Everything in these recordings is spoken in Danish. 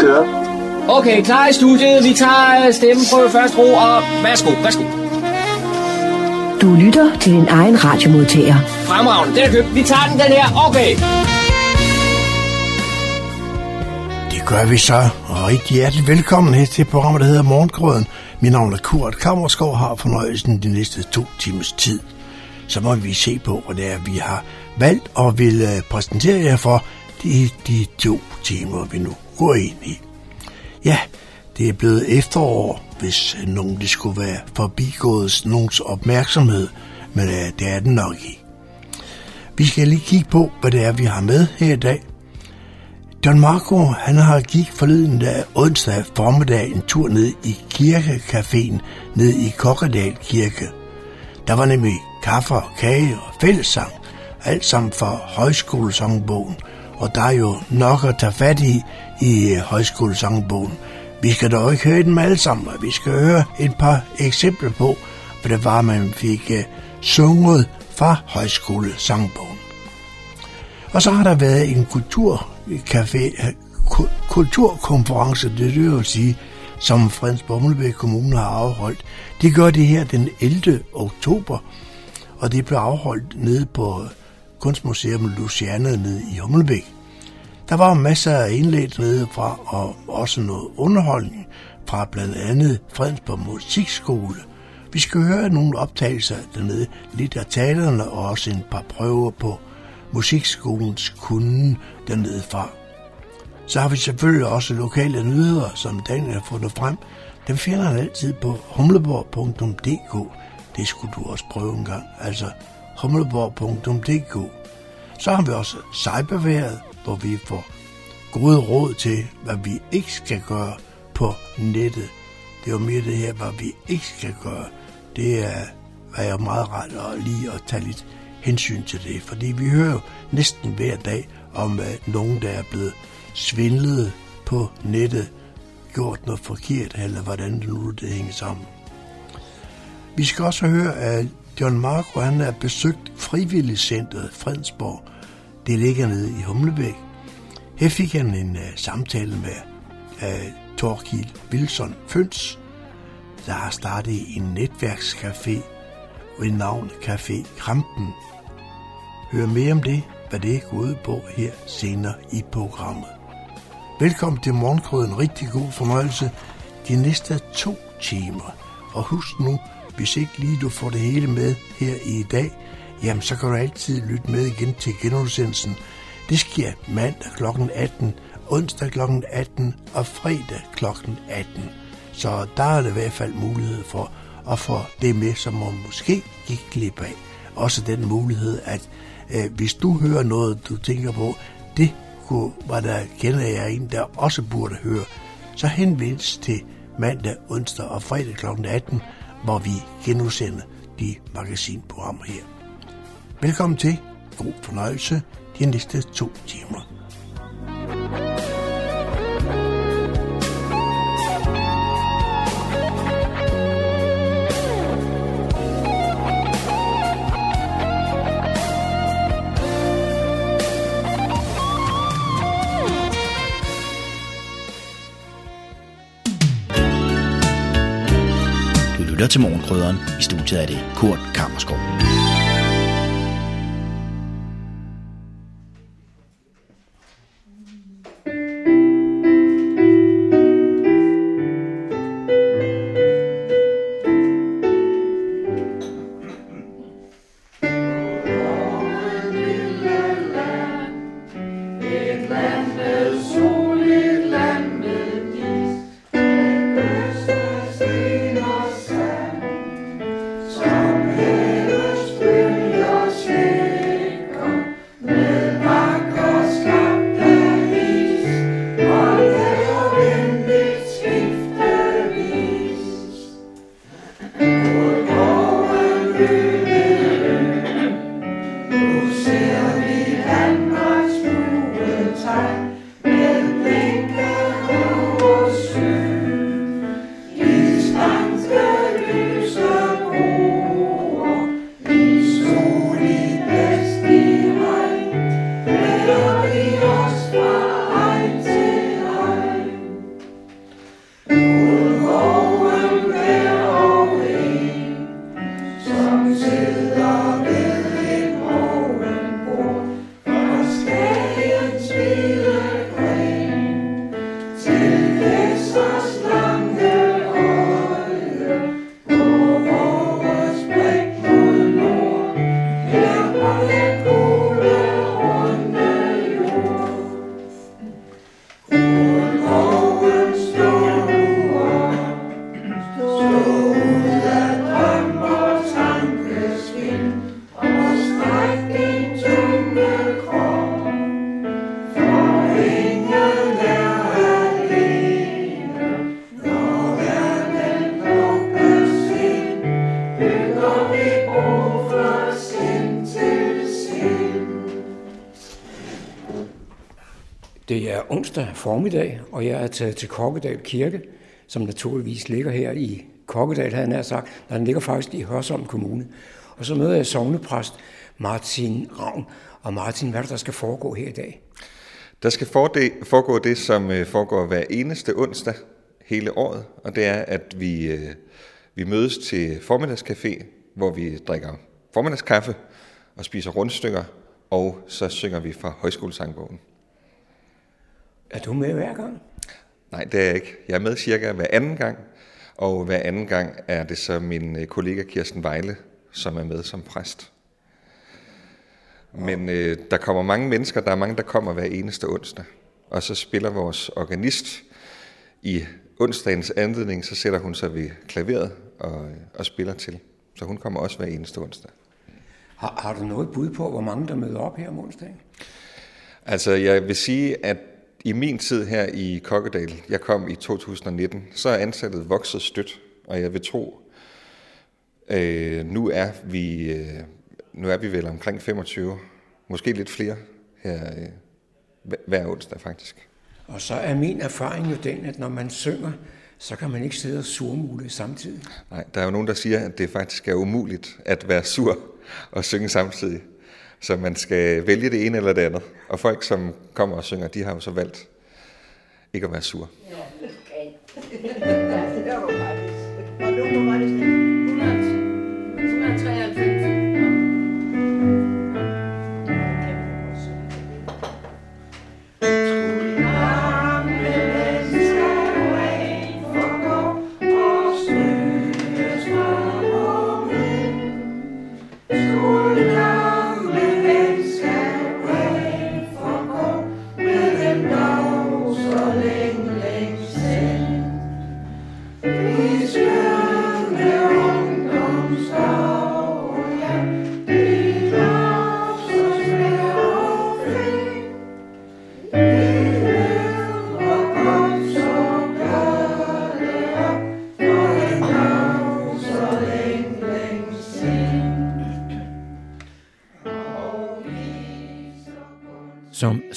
kører. Okay, klar i studiet. Vi tager øh, stemmen på først ro, og værsgo, værsgo. Du lytter til din egen radiomodtager. Fremragende, den er købt. Vi tager den, den her. Okay. Det gør vi så. Og rigtig hjertelig velkommen her til programmet, der hedder Morgengrøden. Mit navn er Kurt Kammerskov har fornøjelsen de næste to timers tid. Så må vi se på, hvad det er, vi har valgt og vil øh, præsentere jer for de, de to timer, vi nu gå ind i. Ja, det er blevet efterår, hvis nogen det skulle være forbigået nogens opmærksomhed, men øh, det er den nok ikke. Vi skal lige kigge på, hvad det er, vi har med her i dag. John Marco, han har gik forleden dag onsdag formiddag en tur ned i kirkecaféen ned i Kokkedal Kirke. Der var nemlig kaffe og kage og fællessang, alt sammen for højskolesangbogen, og der er jo nok at tage fat i i højskolesangbogen. Vi skal dog ikke høre dem alle sammen, og vi skal høre et par eksempler på, hvad det var, man fik øh, sunget fra højskolesangbogen. Og så har der været en kulturcafé, øh, kulturkonference, det vil sige, som Frans Bommelberg Kommune har afholdt. De gør det her den 11. oktober, og det blev afholdt nede på Kunstmuseum Luciana nede i Hummelbæk. Der var masser af indlæg nede fra, og også noget underholdning fra blandt andet Fredensborg Musikskole. Vi skal høre nogle optagelser dernede, lidt af talerne og også en par prøver på musikskolens kunden dernede fra. Så har vi selvfølgelig også lokale nyheder, som Daniel har fundet frem. Dem finder han altid på humleborg.dk. Det skulle du også prøve en gang. Altså humleborg.dk. Så har vi også cyberværet, hvor vi får gode råd til, hvad vi ikke skal gøre på nettet. Det er jo mere det her, hvad vi ikke skal gøre. Det er, hvad jeg er meget ret at lige at tage lidt hensyn til det. Fordi vi hører jo næsten hver dag om uh, nogen, der er blevet svindlet på nettet, gjort noget forkert, eller hvordan det nu det hænger sammen. Vi skal også høre, at John Marco han er besøgt frivilligcentret Fredensborg. Det ligger nede i Humlebæk. Her fik han en uh, samtale med øh, uh, Torkil Wilson Føns, der har startet en netværkscafé ved navn Café Krampen. Hør mere om det, hvad det går ud på her senere i programmet. Velkommen til Morgenkrøden. Rigtig god fornøjelse de næste to timer. Og husk nu, hvis ikke lige du får det hele med her i dag, jamen så kan du altid lytte med igen til genudsendelsen. Det sker mandag kl. 18, onsdag kl. 18 og fredag kl. 18. Så der er det i hvert fald mulighed for at få det med, som man måske gik glip af. Også den mulighed, at øh, hvis du hører noget, du tænker på, det kunne, var der kender jeg en, der også burde høre, så henvendes til mandag, onsdag og fredag kl. 18, hvor vi genudsender de magasinprogrammer her. Velkommen til. God fornøjelse de næste to timer. Du lytter til Morgenkrydderen. I studiet er det Kurt Kammerskov. Onsdag formiddag, og jeg er taget til Kokkedal Kirke, som naturligvis ligger her i Kokkedal, havde han sagt. Nej, den ligger faktisk i Hørsholm Kommune. Og så møder jeg sovnepræst Martin Ravn. Og Martin, hvad er det, der skal foregå her i dag? Der skal foregå det, som øh, foregår hver eneste onsdag hele året, og det er, at vi, øh, vi mødes til formiddagscafé, hvor vi drikker formiddagskaffe og spiser rundstykker, og så synger vi fra højskolesangbogen. Er du med hver gang? Nej, det er jeg ikke. Jeg er med cirka hver anden gang, og hver anden gang er det så min øh, kollega Kirsten Vejle, som er med som præst. Men øh, der kommer mange mennesker, der er mange, der kommer hver eneste onsdag. Og så spiller vores organist i onsdagens anledning, så sætter hun sig ved klaveret og, og spiller til. Så hun kommer også hver eneste onsdag. Har, har du noget bud på, hvor mange der møder op her om onsdagen? Altså, jeg vil sige, at i min tid her i Kokkedal, jeg kom i 2019, så er antallet vokset stødt, og jeg vil tro, øh, nu er vi øh, nu er vi vel omkring 25, måske lidt flere her øh, hver onsdag faktisk. Og så er min erfaring jo den, at når man synger, så kan man ikke sidde og surmule samtidig. Nej, der er jo nogen, der siger, at det faktisk er umuligt at være sur og synge samtidig. Så man skal vælge det ene eller det andet. Og folk, som kommer og synger, de har jo så valgt ikke at være sur. Ja, okay.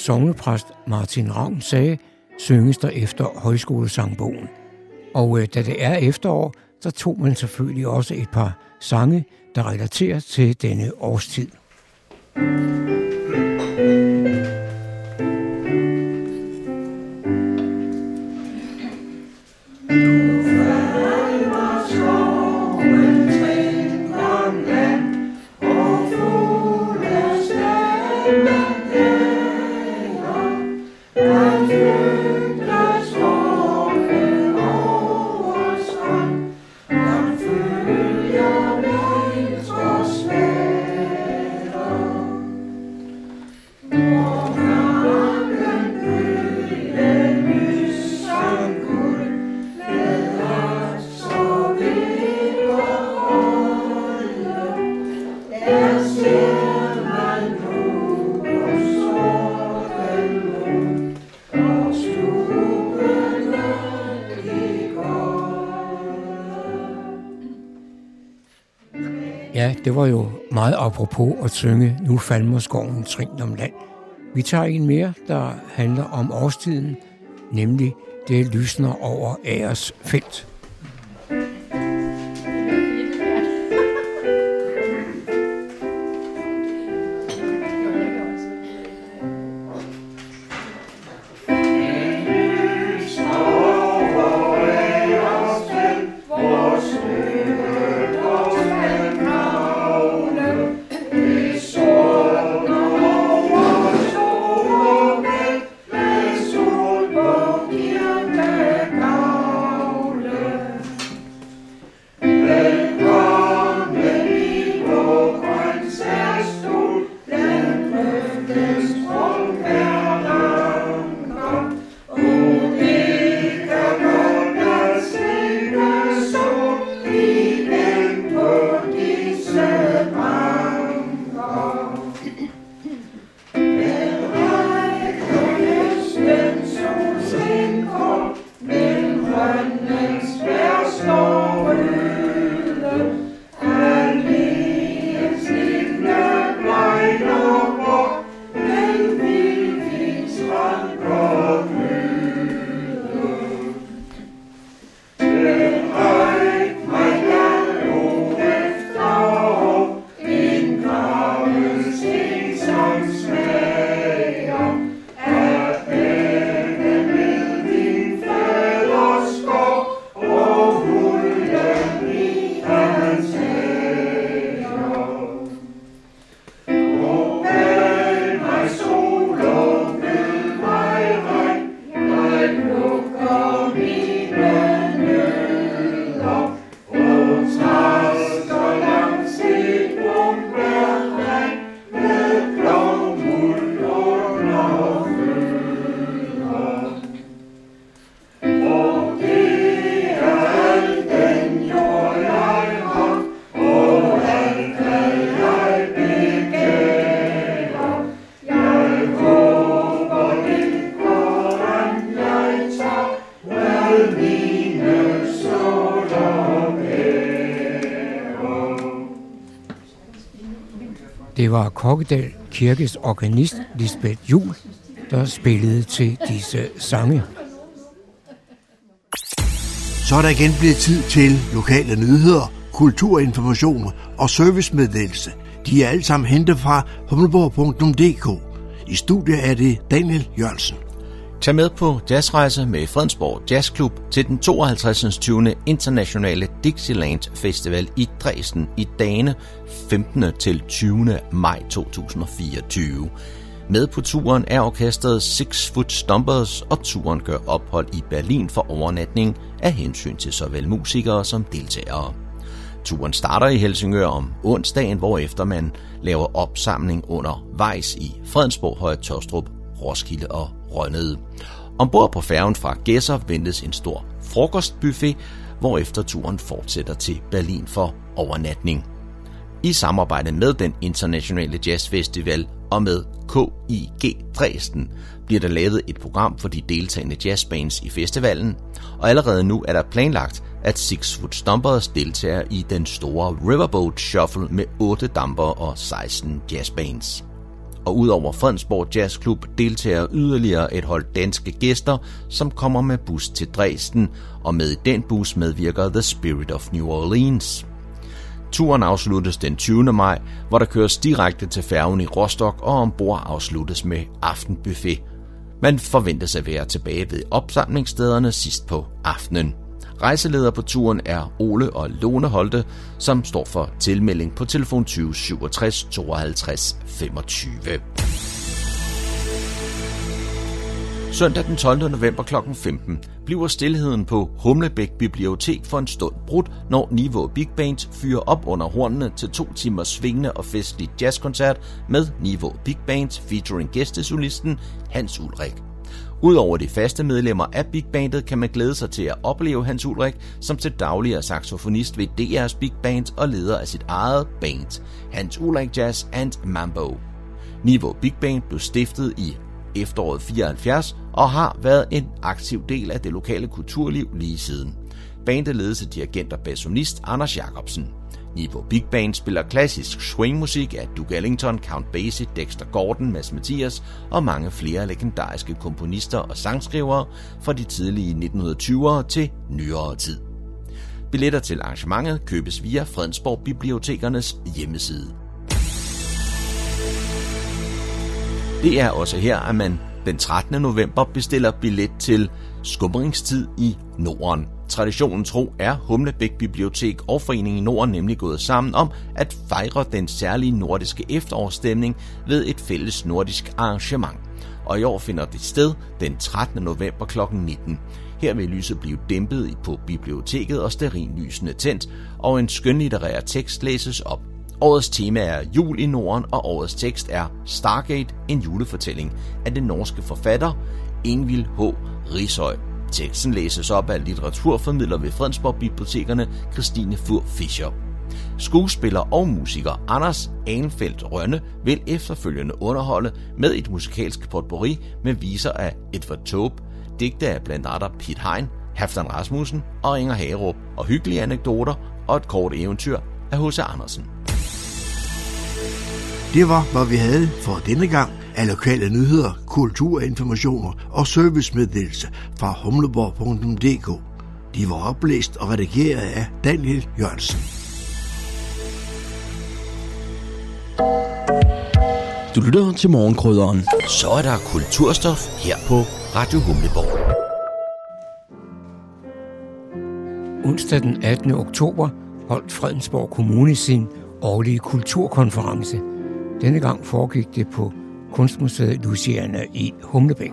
Sovnepræst Martin Ravn sagde, synges der efter højskolesangbogen. Og øh, da det er efterår, så tog man selvfølgelig også et par sange, der relaterer til denne årstid. Ja, det var jo meget apropos at synge Nu falmer skoven trin om land. Vi tager en mere, der handler om årstiden, nemlig Det lysner over æres felt. Var Kokkedal Kirkes organist Lisbeth Jul, der spillede til disse sange. Så er der igen blevet tid til lokale nyheder, kulturinformation og servicemeddelelse. De er alle sammen hentet fra humleborg.dk. I studiet er det Daniel Jørgensen. Tag med på jazzrejse med Fredensborg Jazzklub til den 52. 20. Internationale Dixieland Festival i Dresden i dagene 15. til 20. maj 2024. Med på turen er orkestret Six Foot Stompers, og turen gør ophold i Berlin for overnatning af hensyn til såvel musikere som deltagere. Turen starter i Helsingør om onsdagen, hvorefter man laver opsamling under Vejs i Fredensborg, Høje Tostrup, Roskilde og Rønnede. Ombord på færgen fra Gæsser ventes en stor frokostbuffet, hvorefter turen fortsætter til Berlin for overnatning. I samarbejde med den internationale jazzfestival og med KIG Dresden bliver der lavet et program for de deltagende jazzbands i festivalen, og allerede nu er der planlagt, at Six Foot Stompers deltager i den store Riverboat Shuffle med 8 damper og 16 jazzbands. Og udover Fredensborg Jazzklub deltager yderligere et hold danske gæster, som kommer med bus til Dresden, og med i den bus medvirker The Spirit of New Orleans. Turen afsluttes den 20. maj, hvor der køres direkte til færgen i Rostock, og ombord afsluttes med aftenbuffet. Man forventes at være tilbage ved opsamlingsstederne sidst på aftenen. Rejseleder på turen er Ole og Lone Holte, som står for tilmelding på telefon 20 67 52 25. Søndag den 12. november kl. 15 bliver stillheden på Humlebæk Bibliotek for en stund brudt, når Niveau Big Band fyrer op under hornene til to timers svingende og festlig jazzkoncert med Niveau Big Band featuring gæstesolisten Hans Ulrik. Udover de faste medlemmer af Big Bandet kan man glæde sig til at opleve Hans Ulrik, som til daglig er saxofonist ved DR's Big Band og leder af sit eget band, Hans Ulrik Jazz and Mambo. Niveau Big Band blev stiftet i efteråret 74 og har været en aktiv del af det lokale kulturliv lige siden. Bandet ledes af dirigent og bassonist Anders Jacobsen. Niveau Big Band spiller klassisk swingmusik af Duke Ellington, Count Basie, Dexter Gordon, Mads Mathias og mange flere legendariske komponister og sangskrivere fra de tidlige 1920'ere til nyere tid. Billetter til arrangementet købes via Fredensborg Bibliotekernes hjemmeside. Det er også her, at man den 13. november bestiller billet til Skumringstid i Norden. Traditionen tro er Humlebæk Bibliotek og Foreningen i Norden nemlig gået sammen om at fejre den særlige nordiske efterårsstemning ved et fælles nordisk arrangement. Og i år finder det sted den 13. november kl. 19. Her vil lyset blive dæmpet på biblioteket og sterinlysene tændt, og en skønlitterær tekst læses op. Årets tema er jul i Norden, og årets tekst er Stargate, en julefortælling af den norske forfatter Ingvild H. Rishøj. Teksten læses op af litteraturformidler ved Fredensborg Bibliotekerne Christine Fur Fischer. Skuespiller og musiker Anders Anfeldt Rønne vil efterfølgende underholde med et musikalsk potpourri med viser af Edvard Taube, digte af blandt andre Piet Hein, Halfdan Rasmussen og Inger Hagerup, og hyggelige anekdoter og et kort eventyr af H.C. Andersen. Det var, hvad vi havde for denne gang af lokale nyheder, kulturinformationer og servicemeddelelse fra humleborg.dk. De var oplæst og redigeret af Daniel Jørgensen. Du lytter til morgenkrydderen. Så er der kulturstof her på Radio Humleborg. Onsdag den 18. oktober holdt Fredensborg Kommune sin årlige kulturkonference. Denne gang foregik det på Kunstmuseet Luciana i Humlebæk.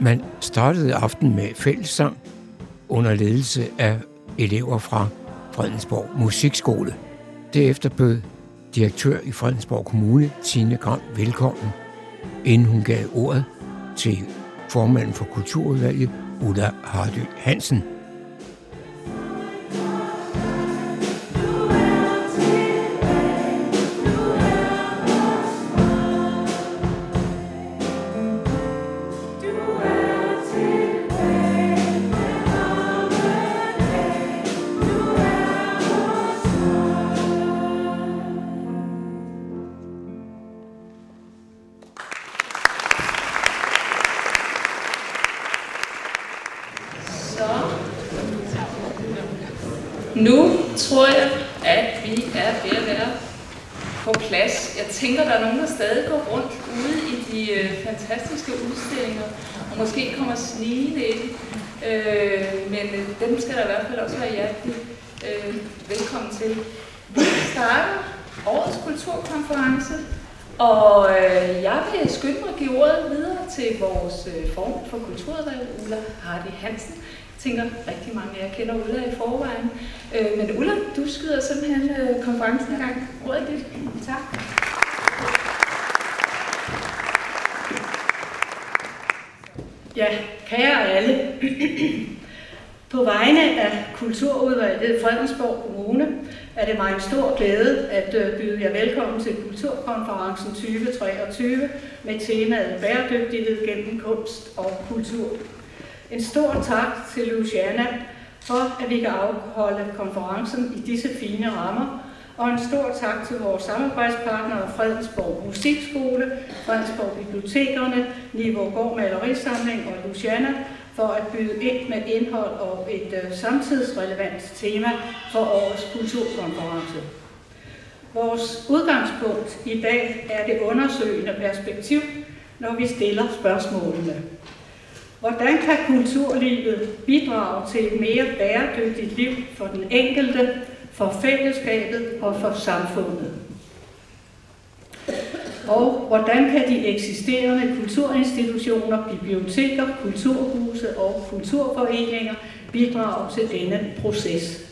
Man startede aften med fællessang under ledelse af elever fra Fredensborg Musikskole. Derefter bød direktør i Fredensborg Kommune, Tine Gram, velkommen, inden hun gav ordet til formanden for Kulturudvalget, Ulla Hardy Hansen. Øh, men øh, dem skal der i hvert fald også være hjertelig øh, velkommen til. Vi starter årets kulturkonference, og øh, jeg vil skynde mig at give ordet videre til vores øh, formand for kulturudvalget, Ulla Hardy Hansen. Jeg tænker, rigtig mange af jer kender Ulla i forvejen. Øh, men Ulla, du skyder simpelthen øh, konferencen i gang. Ordet dit. Tak. Ja, kære alle. På vegne af Kulturudvalget Fredensborg Kommune er det mig en stor glæde at øh, byde jer velkommen til Kulturkonferencen 2023 med temaet Bæredygtighed gennem kunst og kultur. En stor tak til Luciana for, at vi kan afholde konferencen i disse fine rammer, og en stor tak til vores samarbejdspartnere Fredensborg Musikskole, Fredensborg Bibliotekerne, Gård Malerisamling og Luciana for at byde ind med indhold og et øh, samtidsrelevant tema for årets kulturkonference. Vores udgangspunkt i dag er det undersøgende perspektiv, når vi stiller spørgsmålene. Hvordan kan kulturlivet bidrage til et mere bæredygtigt liv for den enkelte, for fællesskabet og for samfundet? Og hvordan kan de eksisterende kulturinstitutioner, biblioteker, kulturhuse og kulturforeninger bidrage til denne proces?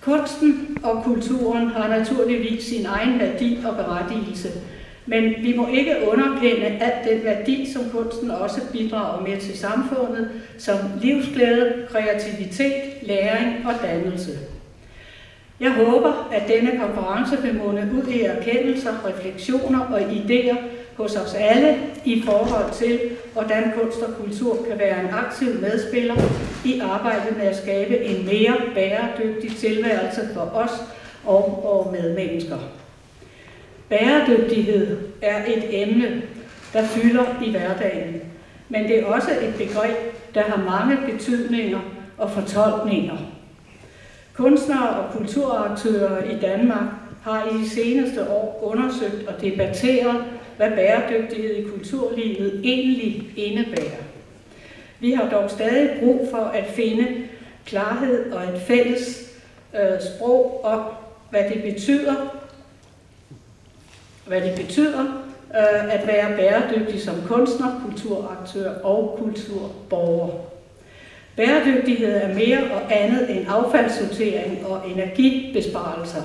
Kunsten og kulturen har naturligvis sin egen værdi og berettigelse, men vi må ikke underkende alt den værdi, som kunsten også bidrager med til samfundet, som livsglæde, kreativitet, læring og dannelse. Jeg håber, at denne konference vil munde ud i erkendelser, refleksioner og idéer hos os alle i forhold til, hvordan kunst og kultur kan være en aktiv medspiller i arbejdet med at skabe en mere bæredygtig tilværelse for os og vores medmennesker. Bæredygtighed er et emne, der fylder i hverdagen, men det er også et begreb, der har mange betydninger og fortolkninger. Kunstnere og kulturaktører i Danmark har i de seneste år undersøgt og debatteret, hvad bæredygtighed i kulturlivet egentlig indebærer. Vi har dog stadig brug for at finde klarhed og et fælles øh, sprog om, hvad det betyder, hvad det betyder øh, at være bæredygtig som kunstner, kulturaktør og kulturborger. Bæredygtighed er mere og andet end affaldssortering og energibesparelser.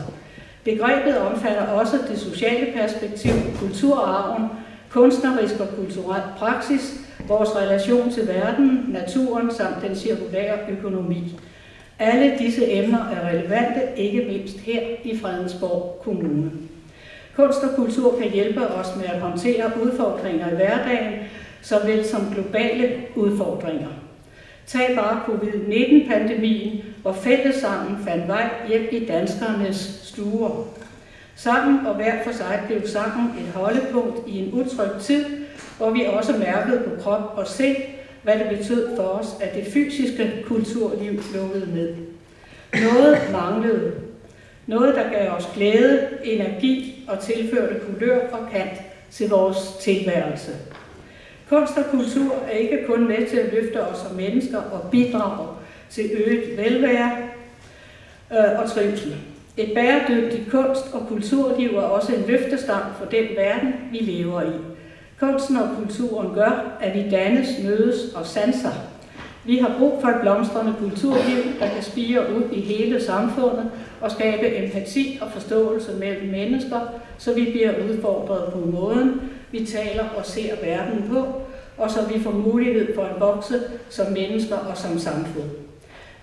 Begrebet omfatter også det sociale perspektiv, kulturarven, kunstnerisk og kulturel praksis, vores relation til verden, naturen samt den cirkulære økonomi. Alle disse emner er relevante, ikke mindst her i Fredensborg Kommune. Kunst og kultur kan hjælpe os med at håndtere udfordringer i hverdagen, såvel som globale udfordringer. Tag bare covid-19-pandemien, hvor fællessangen fandt vej hjem i danskernes stuer. Sammen og hver for sig blev sangen et holdepunkt i en utryg tid, hvor vi også mærkede på krop og sind, hvad det betød for os, at det fysiske kulturliv lukkede ned. Noget manglede. Noget, der gav os glæde, energi og tilførte kulør og kant til vores tilværelse. Kunst og kultur er ikke kun med til at løfte os som mennesker og bidrage til øget velvære øh, og trivsel. Et bæredygtigt kunst- og kulturliv er også en løftestang for den verden, vi lever i. Kunsten og kulturen gør, at vi dannes, mødes og sanser. Vi har brug for et blomstrende kulturliv, der kan spire ud i hele samfundet og skabe empati og forståelse mellem mennesker, så vi bliver udfordret på måden, vi taler og ser verden på, og så vi får mulighed for at vokse som mennesker og som samfund.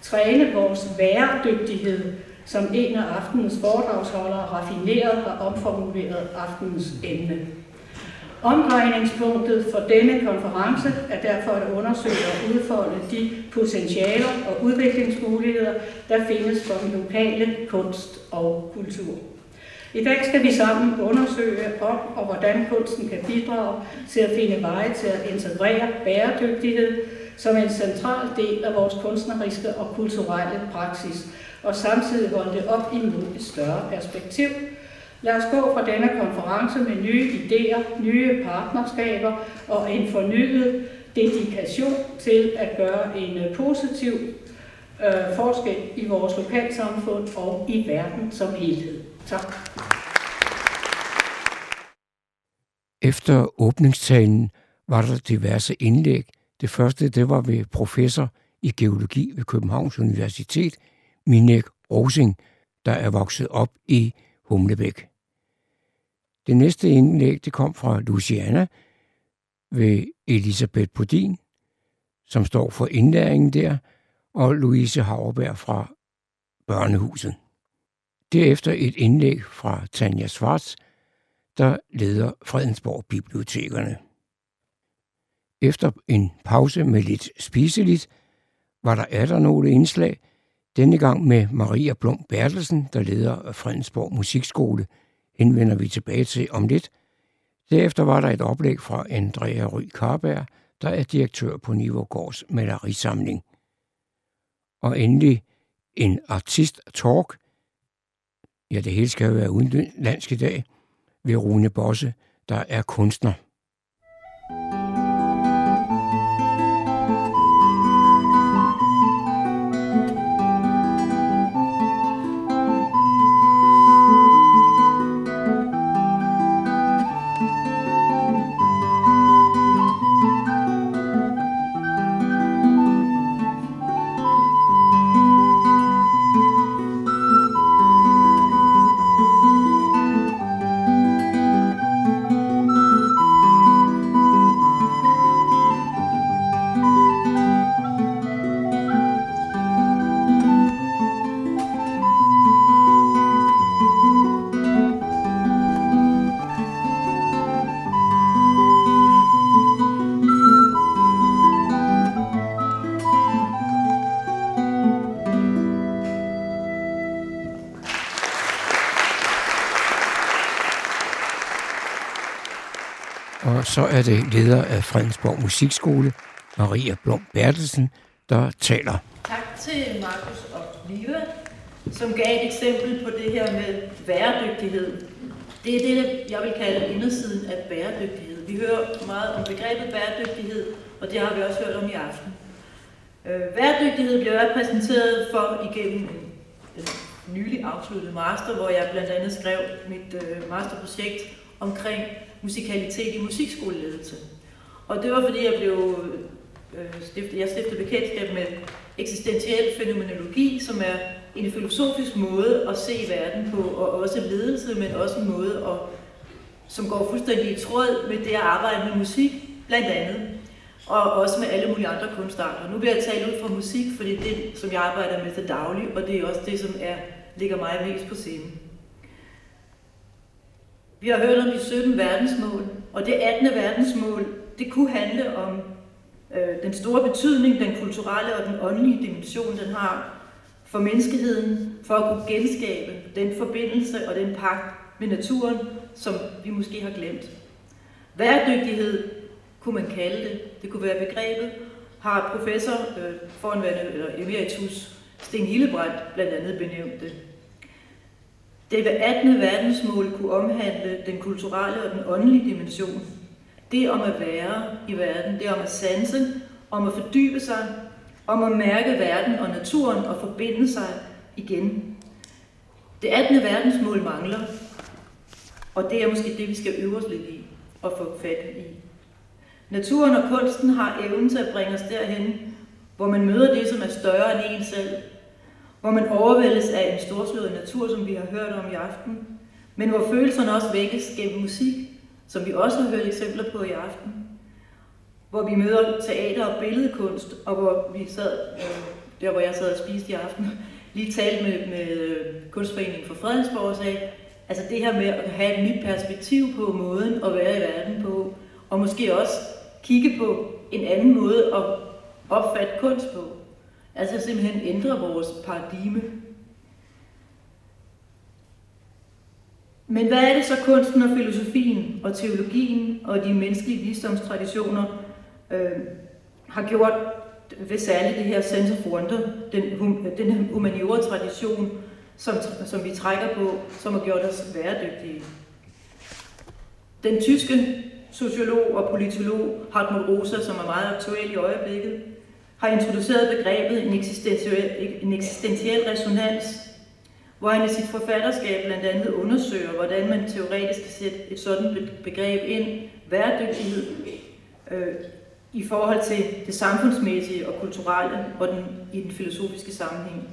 Træne vores væredygtighed, som en af aftenens foredragsholdere raffineret har omformuleret aftenens emne. Omdrejningspunktet for denne konference er derfor at undersøge og udfolde de potentialer og udviklingsmuligheder, der findes for den lokale kunst og kultur. I dag skal vi sammen undersøge om og hvordan kunsten kan bidrage til at finde veje til at integrere bæredygtighed som en central del af vores kunstneriske og kulturelle praksis, og samtidig holde det op imod et større perspektiv. Lad os gå fra denne konference med nye idéer, nye partnerskaber og en fornyet dedikation til at gøre en positiv øh, forskel i vores lokalsamfund og i verden som helhed. Tak. Efter åbningstalen var der diverse indlæg. Det første det var ved professor i geologi ved Københavns Universitet, Minek Rosing, der er vokset op i Humlebæk. Det næste indlæg det kom fra Luciana ved Elisabeth Podin, som står for indlæringen der, og Louise Hauerberg fra Børnehuset. Derefter et indlæg fra Tanja Svarts, der leder Fredensborg Bibliotekerne. Efter en pause med lidt spiseligt, var der er der nogle indslag, denne gang med Maria Blom Bertelsen, der leder Fredensborg Musikskole, henvender vi tilbage til om lidt. Derefter var der et oplæg fra Andrea Ry Karberg, der er direktør på Nivågårds malerisamling. Og endelig en artist-talk. Ja, det hele skal jo være udenlandsk i dag, ved Rune Bosse, der er kunstner. Er det leder af Fredensborg Musikskole, Maria Blom Bertelsen, der taler. Tak til Markus og Liva, som gav et eksempel på det her med bæredygtighed. Det er det, jeg vil kalde indersiden af bæredygtighed. Vi hører meget om begrebet bæredygtighed, og det har vi også hørt om i aften. Øh, bæredygtighed bæredygtighed jeg præsenteret for igennem en, nylig afsluttede master, hvor jeg blandt andet skrev mit øh, masterprojekt omkring musikalitet i musikskoleledelse. Og det var fordi, jeg blev øh, stiftet, jeg stiftede bekendtskab med eksistentiel fænomenologi, som er en filosofisk måde at se verden på, og også ledelse, men også en måde, at, som går fuldstændig i tråd med det at arbejde med musik, blandt andet, og også med alle mulige andre kunstarter. Nu vil jeg tale ud fra musik, fordi det er det, som jeg arbejder med til daglig, og det er også det, som er, ligger mig mest på scenen. Vi har hørt om de 17 verdensmål, og det 18. verdensmål, det kunne handle om øh, den store betydning, den kulturelle og den åndelige dimension, den har for menneskeheden, for at kunne genskabe den forbindelse og den pagt med naturen, som vi måske har glemt. Værdygtighed kunne man kalde det. Det kunne være begrebet, har professor øh, foranværende, eller emeritus Sten Hillebrandt blandt andet benævnt det. Det 18. verdensmål kunne omhandle den kulturelle og den åndelige dimension. Det om at være i verden, det om at sanse, om at fordybe sig, om at mærke verden og naturen og forbinde sig igen. Det 18. verdensmål mangler, og det er måske det, vi skal øve os lidt i og få fat i. Naturen og kunsten har evnen til at bringe os derhen, hvor man møder det, som er større end en selv, hvor man overvældes af en storslået natur, som vi har hørt om i aften, men hvor følelserne også vækkes gennem musik, som vi også har hørt eksempler på i aften, hvor vi møder teater og billedkunst, og hvor vi sad, øh, der hvor jeg sad og spiste i aften, lige talte med, med Kunstforeningen for Fredensborg og sagde, altså det her med at have et nyt perspektiv på måden at være i verden på, og måske også kigge på en anden måde at opfatte kunst på. Altså simpelthen ændre vores paradigme. Men hvad er det så kunsten og filosofien og teologien og de menneskelige visdomstraditioner øh, har gjort ved særligt det her sense of wonder, den, den humaniora-tradition, som, som vi trækker på, som har gjort os bæredygtige. Den tyske sociolog og politolog Hartmut Rosa, som er meget aktuel i øjeblikket, har introduceret begrebet en eksistentiel, en eksistentiel resonans, hvor han i sit forfatterskab blandt andet undersøger, hvordan man teoretisk kan sætte et sådan begreb ind, bæredygtighed, øh, i forhold til det samfundsmæssige og kulturelle og den, i den filosofiske sammenhæng.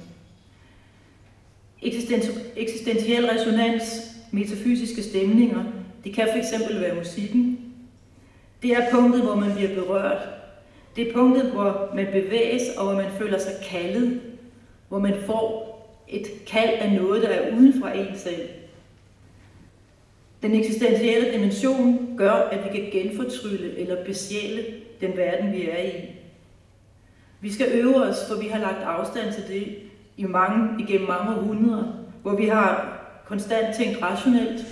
Eksistentiel resonans, metafysiske stemninger, det kan fx være musikken. Det er punktet, hvor man bliver berørt. Det er punktet, hvor man bevæges, og hvor man føler sig kaldet. Hvor man får et kald af noget, der er uden for en selv. Den eksistentielle dimension gør, at vi kan genfortrylle eller besjæle den verden, vi er i. Vi skal øve os, for vi har lagt afstand til det i mange, igennem mange århundreder, hvor vi har konstant tænkt rationelt.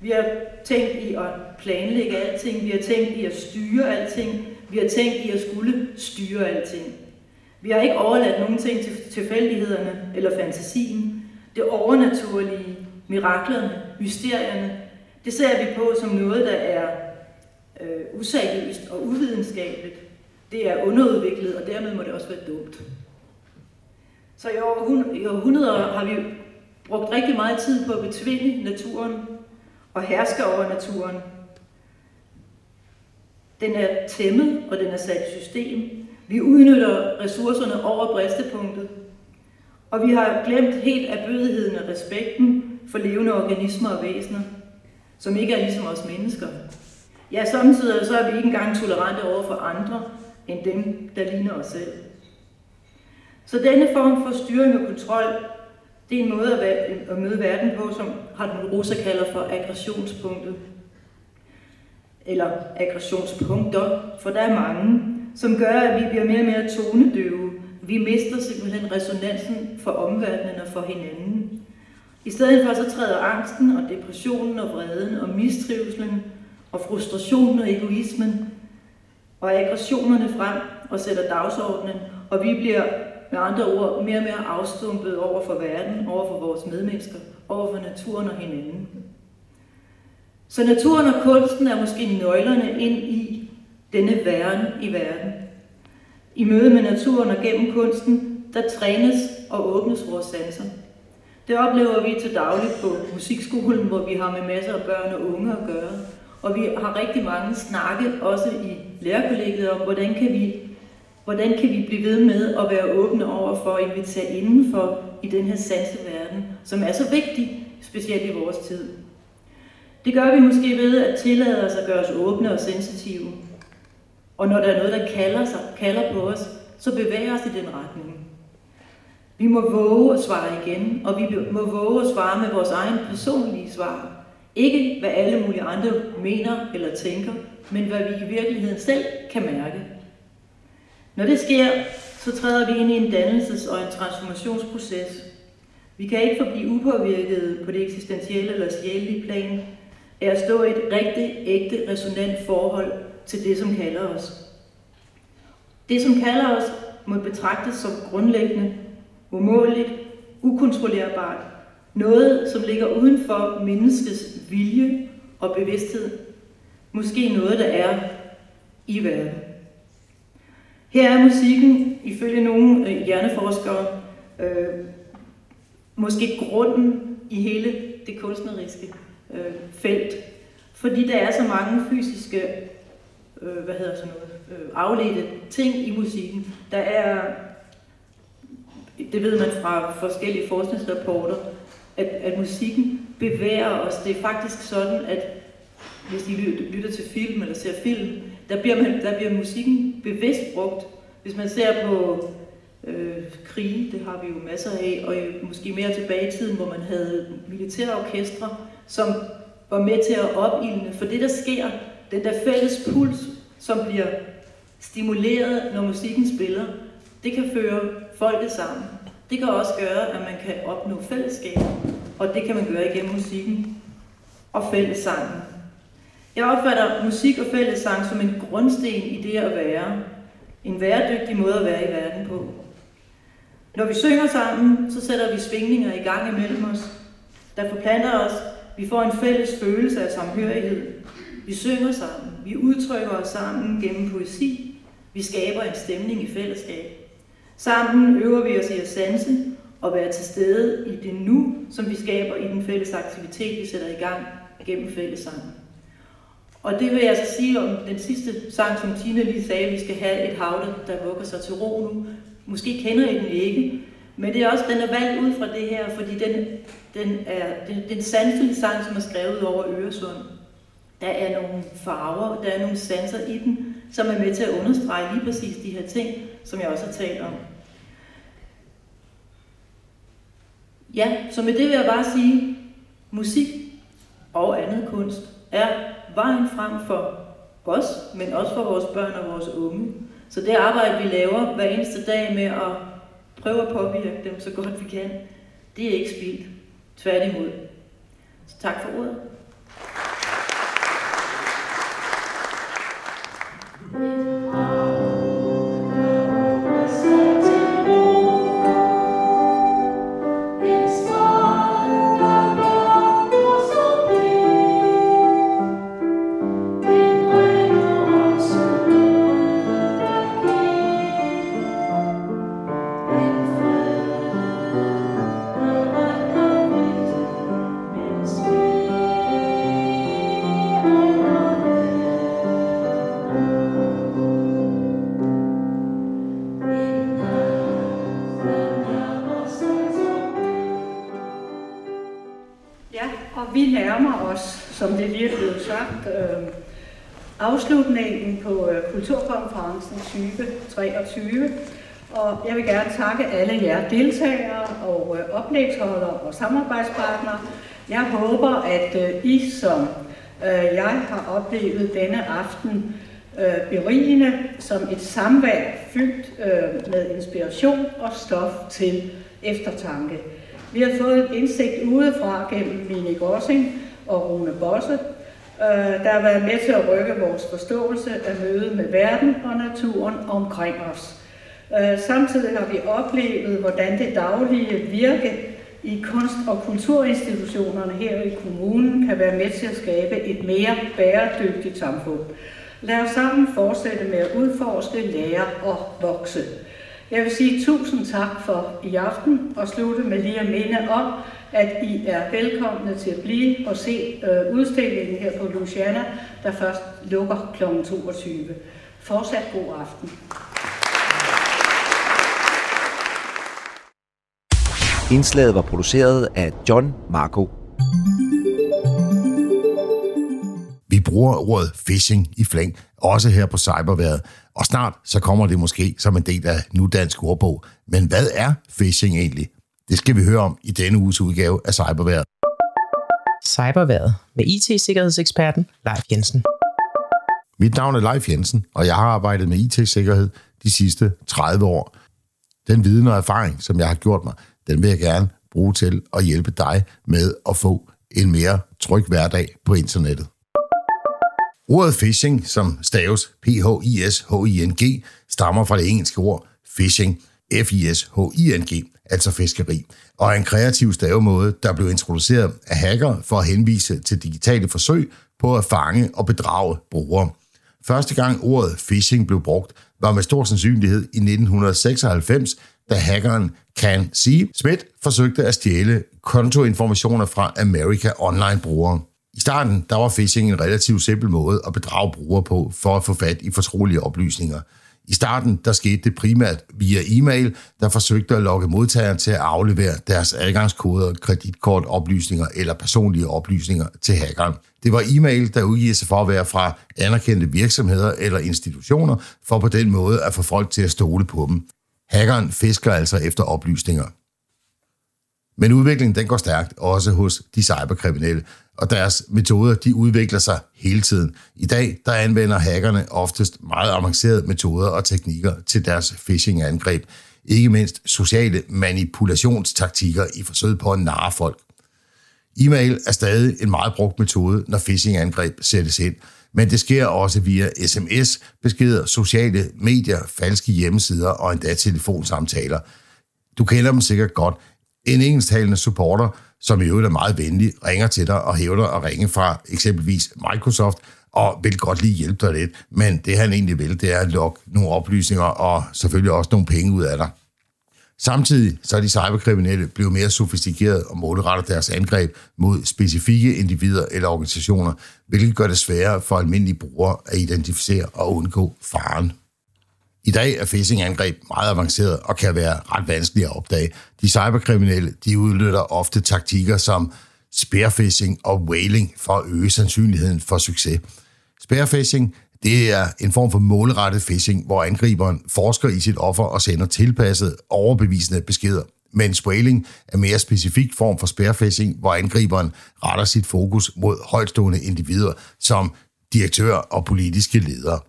Vi har tænkt i at planlægge alting, vi har tænkt i at styre alting, vi har tænkt i at skulle styre alting. Vi har ikke overladt nogen ting til tilfældighederne eller fantasien. Det overnaturlige, miraklerne, mysterierne, det ser vi på som noget, der er øh, useriøst og uvidenskabeligt. Det er underudviklet, og dermed må det også være dumt. Så i, år, i århundreder har vi brugt rigtig meget tid på at betvinge naturen og herske over naturen. Den er tæmmet, og den er sat i system. Vi udnytter ressourcerne over bristepunktet, og vi har glemt helt erbødigheden og respekten for levende organismer og væsener, som ikke er ligesom os mennesker. Ja, samtidig så er vi ikke engang tolerante over for andre, end dem, der ligner os selv. Så denne form for styring og kontrol, det er en måde at, møde verden på, som Hartmut Rosa kalder for aggressionspunktet. Eller aggressionspunkter, for der er mange, som gør, at vi bliver mere og mere tonedøve. Vi mister simpelthen resonansen for omverdenen og for hinanden. I stedet for så træder angsten og depressionen og vreden og mistrivselen og frustrationen og egoismen og aggressionerne frem og sætter dagsordenen, og vi bliver med andre ord mere og mere afstumpet over for verden, over for vores medmennesker, over for naturen og hinanden. Så naturen og kunsten er måske nøglerne ind i denne væren i verden. I møde med naturen og gennem kunsten, der trænes og åbnes vores sanser. Det oplever vi til dagligt på musikskolen, hvor vi har med masser af børn og unge at gøre. Og vi har rigtig mange snakke, også i lærerkollegiet, om, hvordan kan vi, hvordan kan vi blive ved med at være åbne over for at invitere indenfor i den her sanseverden, som er så vigtig, specielt i vores tid. Det gør vi måske ved at tillade os at gøre os åbne og sensitive. Og når der er noget, der kalder, sig, kalder på os, så bevæger os i den retning. Vi må våge at svare igen, og vi må våge at svare med vores egen personlige svar. Ikke hvad alle mulige andre mener eller tænker, men hvad vi i virkeligheden selv kan mærke. Når det sker, så træder vi ind i en dannelses- og en transformationsproces. Vi kan ikke forblive upåvirket på det eksistentielle eller sjælelige plan er at stå i et rigtig, ægte, resonant forhold til det, som kalder os. Det, som kalder os, må betragtes som grundlæggende, umåligt, ukontrollerbart, noget, som ligger uden for menneskets vilje og bevidsthed. Måske noget, der er i verden. Her er musikken, ifølge nogle øh, hjerneforskere, øh, måske grunden i hele det kunstneriske øh, felt. Fordi der er så mange fysiske, øh, hvad hedder sådan noget, øh, afledte ting i musikken. Der er det ved man fra forskellige forskningsrapporter, at, at musikken bevæger os. Det er faktisk sådan, at hvis I lytter til film eller ser film, der bliver, man, der bliver musikken bevidst brugt. Hvis man ser på øh, krige, det har vi jo masser af, og måske mere tilbage i tiden, hvor man havde militære orkestre, som var med til at opildne. For det, der sker, den der fælles puls, som bliver stimuleret, når musikken spiller, det kan føre folket sammen. Det kan også gøre, at man kan opnå fællesskab, og det kan man gøre igennem musikken og fællessangen. Jeg opfatter musik og fællessang som en grundsten i det at være. En væredygtig måde at være i verden på. Når vi synger sammen, så sætter vi svingninger i gang imellem os, der forplanter os. Vi får en fælles følelse af samhørighed. Vi synger sammen. Vi udtrykker os sammen gennem poesi. Vi skaber en stemning i fællesskab. Sammen øver vi os i at sanse og være til stede i det nu, som vi skaber i den fælles aktivitet, vi sætter i gang gennem fællessangen. Og det vil jeg så sige om den sidste sang, som Tina lige sagde, at vi skal have et havde, der vugger sig til ro nu. Måske kender I den ikke, men det er også, den er valgt ud fra det her, fordi den, den er, det den sanselig sang, som er skrevet over Øresund. Der er nogle farver, der er nogle sanser i den, som er med til at understrege lige præcis de her ting, som jeg også har talt om. Ja, så med det vil jeg bare sige, musik og andet kunst er vejen frem for os, men også for vores børn og vores unge. Så det arbejde, vi laver hver eneste dag med at prøve at påvirke dem så godt vi kan, det er ikke spildt. Tværtimod. Så tak for ordet. Afslutningen på øh, Kulturkonferencen 2023. Og jeg vil gerne takke alle jer deltagere og øh, oplægsholdere og samarbejdspartnere. Jeg håber, at øh, I, som jeg har oplevet denne aften, berigende som et samvær fyldt med inspiration og stof til eftertanke. Vi har fået et indsigt udefra gennem Mini Gossing og Rune Bosse, Øh, der har været med til at rykke vores forståelse af mødet med verden og naturen omkring os. Øh, samtidig har vi oplevet, hvordan det daglige virke i kunst- og kulturinstitutionerne her i kommunen kan være med til at skabe et mere bæredygtigt samfund. Lad os sammen fortsætte med at udforske, lære og vokse. Jeg vil sige tusind tak for i aften og slutte med lige at minde om, at I er velkomne til at blive og se øh, udstillingen her på Luciana, der først lukker kl. 22. Fortsat god aften. Indslaget var produceret af John Marco. Vi bruger ordet phishing i flæng, også her på cyberværet, og snart så kommer det måske som en del af nudansk ordbog. Men hvad er phishing egentlig? Det skal vi høre om i denne uges udgave af Cyberværet. Cyberværet med IT-sikkerhedseksperten Leif Jensen. Mit navn er Leif Jensen, og jeg har arbejdet med IT-sikkerhed de sidste 30 år. Den viden og erfaring, som jeg har gjort mig, den vil jeg gerne bruge til at hjælpe dig med at få en mere tryg hverdag på internettet. Ordet phishing, som staves P-H-I-S-H-I-N-G, stammer fra det engelske ord phishing, F-I-S-H-I-N-G, altså fiskeri, og en kreativ stavemåde, der blev introduceret af hacker for at henvise til digitale forsøg på at fange og bedrage brugere. Første gang ordet phishing blev brugt, var med stor sandsynlighed i 1996, da hackeren Can C. Smith forsøgte at stjæle kontoinformationer fra America Online-brugere. I starten der var phishing en relativt simpel måde at bedrage brugere på for at få fat i fortrolige oplysninger – i starten der skete det primært via e-mail, der forsøgte at lokke modtageren til at aflevere deres adgangskoder, kreditkortoplysninger eller personlige oplysninger til hackeren. Det var e-mail, der udgiver sig for at være fra anerkendte virksomheder eller institutioner, for på den måde at få folk til at stole på dem. Hackeren fisker altså efter oplysninger. Men udviklingen den går stærkt, også hos de cyberkriminelle, og deres metoder de udvikler sig hele tiden. I dag der anvender hackerne oftest meget avancerede metoder og teknikker til deres phishing-angreb, ikke mindst sociale manipulationstaktikker i forsøg på at narre folk. E-mail er stadig en meget brugt metode, når phishing-angreb sættes ind, men det sker også via sms, beskeder, sociale medier, falske hjemmesider og endda telefonsamtaler. Du kender dem sikkert godt. En engelsktalende supporter, som i øvrigt er meget venlig, ringer til dig og hævder at ringe fra eksempelvis Microsoft, og vil godt lige hjælpe dig lidt, men det han egentlig vil, det er at lukke nogle oplysninger og selvfølgelig også nogle penge ud af dig. Samtidig så er de cyberkriminelle blevet mere sofistikerede og målretter deres angreb mod specifikke individer eller organisationer, hvilket gør det sværere for almindelige brugere at identificere og undgå faren. I dag er phishing-angreb meget avanceret og kan være ret vanskelige at opdage. De cyberkriminelle de udnytter ofte taktikker som spearfishing og whaling for at øge sandsynligheden for succes. Spearfishing det er en form for målrettet phishing, hvor angriberen forsker i sit offer og sender tilpassede, overbevisende beskeder. Mens whaling er mere specifik form for spearfishing, hvor angriberen retter sit fokus mod højtstående individer som direktør og politiske ledere.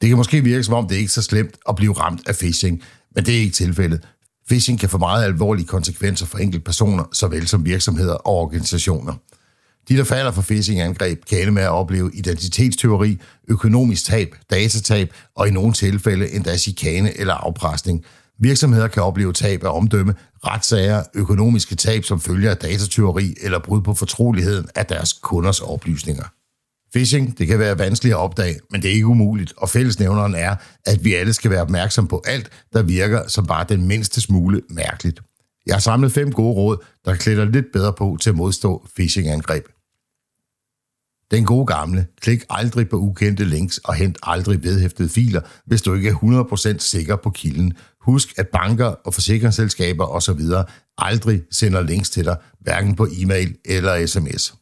Det kan måske virke som om, det ikke er så slemt at blive ramt af phishing, men det er ikke tilfældet. Phishing kan få meget alvorlige konsekvenser for enkelte personer, såvel som virksomheder og organisationer. De, der falder for phishing-angreb, kan ende med at opleve identitetsteori, økonomisk tab, datatab og i nogle tilfælde endda chikane eller afpresning. Virksomheder kan opleve tab af omdømme, retssager, økonomiske tab som følger af datatyveri eller brud på fortroligheden af deres kunders oplysninger. Phishing, det kan være vanskeligt at opdage, men det er ikke umuligt, og fællesnævneren er, at vi alle skal være opmærksom på alt, der virker som bare den mindste smule mærkeligt. Jeg har samlet fem gode råd, der klæder lidt bedre på til at modstå phishing-angreb. Den gode gamle, klik aldrig på ukendte links og hent aldrig vedhæftede filer, hvis du ikke er 100% sikker på kilden. Husk, at banker og forsikringsselskaber osv. aldrig sender links til dig, hverken på e-mail eller sms.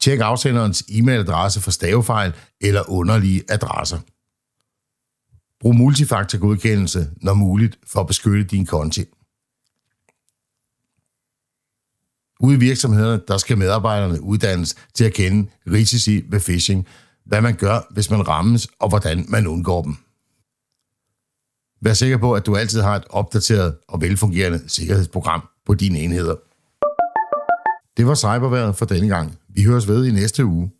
Tjek afsenderens e-mailadresse for stavefejl eller underlige adresser. Brug multifaktorgodkendelse, når muligt, for at beskytte din konti. Ude i virksomhederne, der skal medarbejderne uddannes til at kende risici ved phishing, hvad man gør, hvis man rammes, og hvordan man undgår dem. Vær sikker på, at du altid har et opdateret og velfungerende sikkerhedsprogram på dine enheder. Det var cyberværet for denne gang. Vi høres ved i næste uge.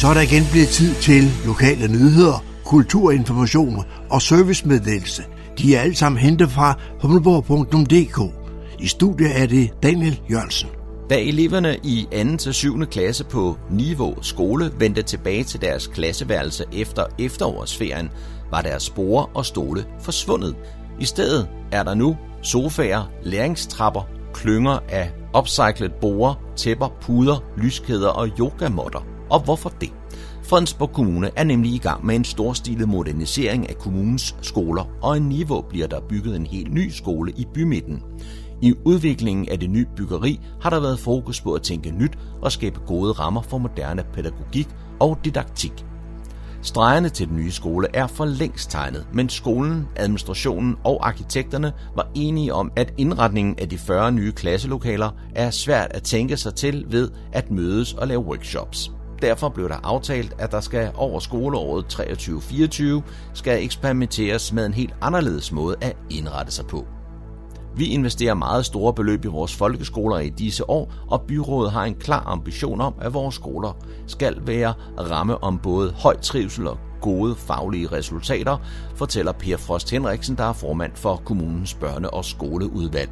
Så er der igen blevet tid til lokale nyheder, kulturinformation og servicemeddelelse – de er alle sammen hentet fra humleborg.dk. I studiet er det Daniel Jørgensen. Da eleverne i 2. til 7. klasse på Niveau skole vendte tilbage til deres klasseværelse efter efterårsferien, var deres spore og stole forsvundet. I stedet er der nu sofaer, læringstrapper, klynger af upcyclet borer, tæpper, puder, lyskæder og yogamotter. Og hvorfor det? Fredensborg Kommune er nemlig i gang med en storstilet modernisering af kommunens skoler, og i Niveau bliver der bygget en helt ny skole i bymidten. I udviklingen af det nye byggeri har der været fokus på at tænke nyt og skabe gode rammer for moderne pædagogik og didaktik. Stregerne til den nye skole er for længst tegnet, men skolen, administrationen og arkitekterne var enige om, at indretningen af de 40 nye klasselokaler er svært at tænke sig til ved at mødes og lave workshops. Derfor blev der aftalt, at der skal over skoleåret 23-24 skal eksperimenteres med en helt anderledes måde at indrette sig på. Vi investerer meget store beløb i vores folkeskoler i disse år, og byrådet har en klar ambition om, at vores skoler skal være ramme om både høj trivsel og gode faglige resultater, fortæller Per Frost Henriksen, der er formand for kommunens børne- og skoleudvalg.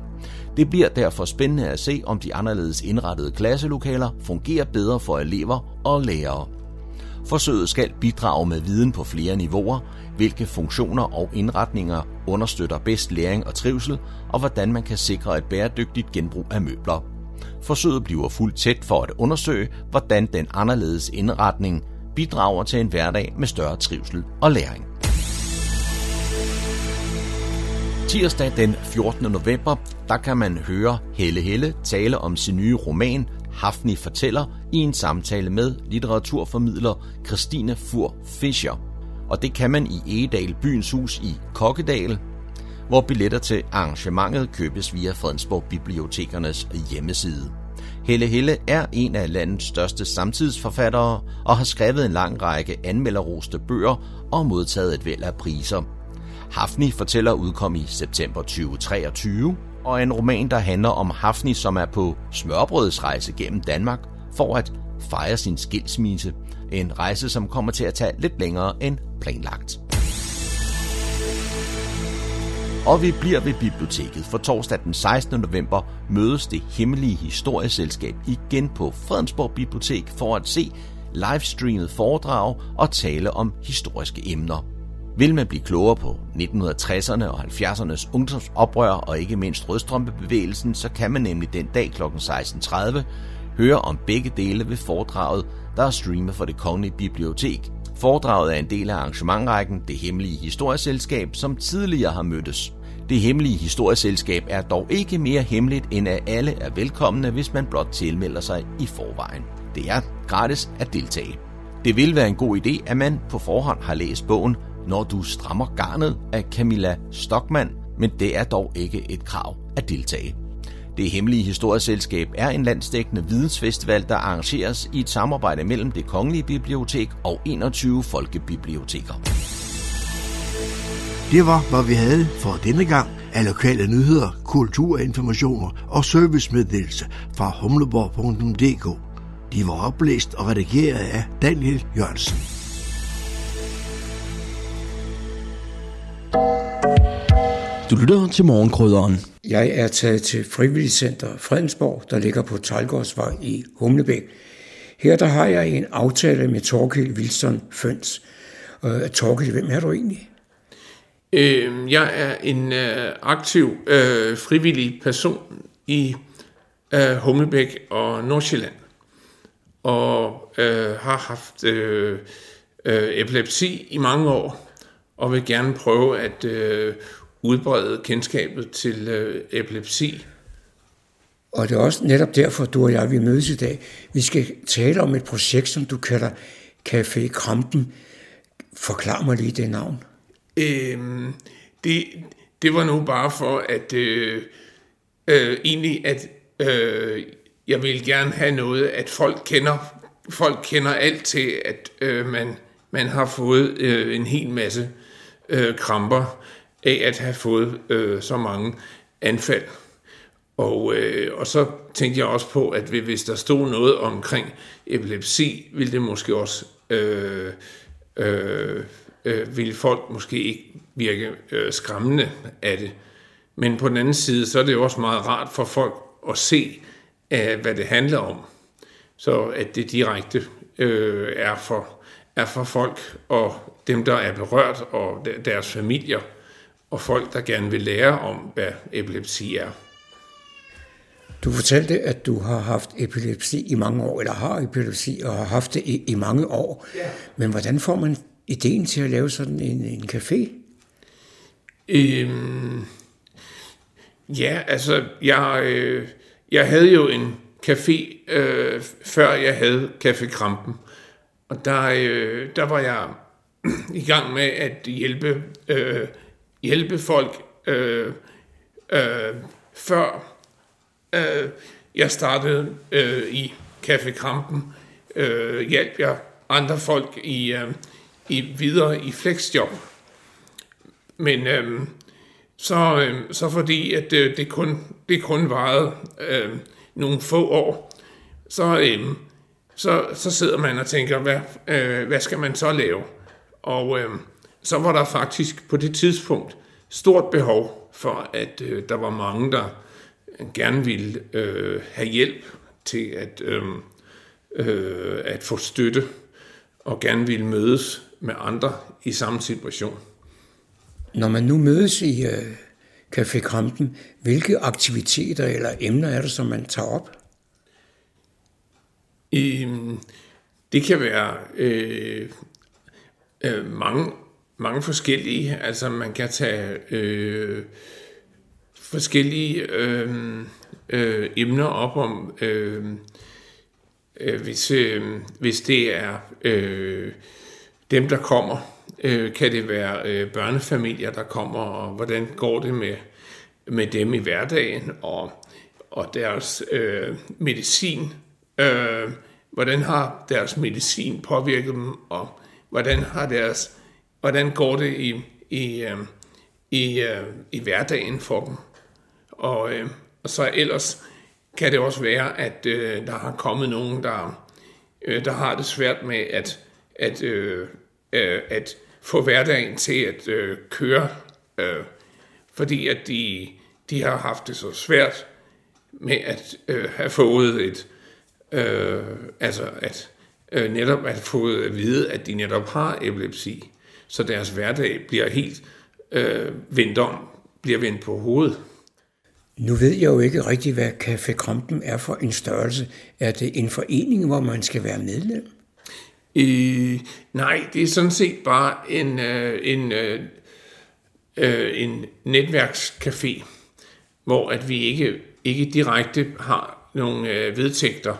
Det bliver derfor spændende at se, om de anderledes indrettede klasselokaler fungerer bedre for elever og lærere. Forsøget skal bidrage med viden på flere niveauer, hvilke funktioner og indretninger understøtter bedst læring og trivsel, og hvordan man kan sikre et bæredygtigt genbrug af møbler. Forsøget bliver fuldt tæt for at undersøge, hvordan den anderledes indretning bidrager til en hverdag med større trivsel og læring. Tirsdag den 14. november, der kan man høre Helle Helle tale om sin nye roman Hafni fortæller i en samtale med litteraturformidler Christine Fur Fischer. Og det kan man i Egedal Byens Hus i Kokkedal, hvor billetter til arrangementet købes via Fredensborg Bibliotekernes hjemmeside. Helle Helle er en af landets største samtidsforfattere og har skrevet en lang række anmelderroste bøger og modtaget et væld af priser. Hafni fortæller udkom i september 2023 og en roman, der handler om Hafni, som er på smørbrødsrejse gennem Danmark for at fejre sin skilsmisse. En rejse, som kommer til at tage lidt længere end planlagt. Og vi bliver ved biblioteket, for torsdag den 16. november mødes det hemmelige historieselskab igen på Fredensborg Bibliotek for at se livestreamet foredrag og tale om historiske emner. Vil man blive klogere på 1960'erne og 70'ernes ungdomsoprør og ikke mindst rødstrømpebevægelsen, så kan man nemlig den dag kl. 16.30 høre om begge dele ved foredraget, der er streamet for det kongelige bibliotek. Foredraget er en del af arrangementrækken Det Hemmelige Historieselskab, som tidligere har mødtes. Det Hemmelige Historieselskab er dog ikke mere hemmeligt, end at alle er velkomne, hvis man blot tilmelder sig i forvejen. Det er gratis at deltage. Det vil være en god idé, at man på forhånd har læst bogen når du strammer garnet af Camilla Stockmann, men det er dog ikke et krav at deltage. Det Hemmelige Historieselskab er en landsdækkende vidensfestival, der arrangeres i et samarbejde mellem det Kongelige Bibliotek og 21 folkebiblioteker. Det var, hvad vi havde for denne gang af lokale nyheder, kulturinformationer og servicemeddelelse fra humleborg.dk. De var oplæst og redigeret af Daniel Jørgensen. Du lytter til morgenkrydderen. Jeg er taget til Frivilligcenter Fredensborg, der ligger på Talgårdsvej i Humlebæk. Her der har jeg en aftale med Torkild Wilson Føns. Uh, Torkild, hvem er du egentlig? Øh, jeg er en øh, aktiv øh, frivillig person i øh, Humlebæk og Nordsjælland, og øh, har haft øh, øh, epilepsi i mange år, og vil gerne prøve at øh, udbrede kendskabet til øh, epilepsi. Og det er også netop derfor, du og jeg vil mødes i dag. Vi skal tale om et projekt, som du kalder Café Krampen. Forklar mig lige det navn. Øhm, det, det var nu bare for at øh, øh, egentlig at øh, jeg vil gerne have noget, at folk kender folk kender alt til, at øh, man, man har fået øh, en hel masse øh, kramper af at have fået øh, så mange anfald. Og, øh, og så tænkte jeg også på, at hvis der stod noget omkring epilepsi, ville det måske også øh, øh, øh, ville folk måske ikke virke øh, skræmmende af det. Men på den anden side, så er det jo også meget rart for folk at se, øh, hvad det handler om. Så at det direkte øh, er, for, er for folk at dem, der er berørt, og deres familier, og folk, der gerne vil lære om, hvad epilepsi er. Du fortalte, at du har haft epilepsi i mange år, eller har epilepsi og har haft det i, i mange år. Ja. Men hvordan får man ideen til at lave sådan en, en café? Øhm, ja, altså, jeg, øh, jeg havde jo en café, øh, før jeg havde Café Krampen. Og der, øh, der var jeg i gang med at hjælpe, øh, hjælpe folk øh, øh, før øh, jeg startede øh, i Café Krampen. Øh, hjalp jeg andre folk i, øh, i videre i flexjob. Men øh, så, øh, så fordi at øh, det kun det kun varede øh, nogle få år, så, øh, så, så sidder man og tænker, hvad, øh, hvad skal man så lave? Og øh, så var der faktisk på det tidspunkt stort behov for, at øh, der var mange, der gerne ville øh, have hjælp til at, øh, øh, at få støtte, og gerne ville mødes med andre i samme situation. Når man nu mødes i øh, Café Krampen, hvilke aktiviteter eller emner er det, som man tager op? Øhm, det kan være øh, øh, mange, mange forskellige. Altså man kan tage øh, forskellige øh, øh, emner op om, øh, øh, hvis, øh, hvis det er øh, dem, der kommer. Øh, kan det være øh, børnefamilier, der kommer, og hvordan går det med, med dem i hverdagen, og, og deres øh, medicin. Øh, hvordan har deres medicin påvirket dem, og hvordan har deres hvordan går det i, i, øhm, i, øhm, i hverdagen for dem. Og, øhm, og så ellers kan det også være, at øh, der har kommet nogen, der, øh, der har det svært med at, at, øh, øh, at få hverdagen til at øh, køre, øh, fordi at de, de har haft det så svært med at øh, have fået et, øh, altså at øh, netop at få at vide, at de netop har epilepsi, så deres hverdag bliver helt øh, vendt om, bliver vendt på hovedet. Nu ved jeg jo ikke rigtig, hvad Café Krampen er for en størrelse. Er det en forening, hvor man skal være medlem? Øh, nej, det er sådan set bare en, øh, en, øh, øh, en netværkscafé, hvor at vi ikke, ikke direkte har nogle øh, vedtægter,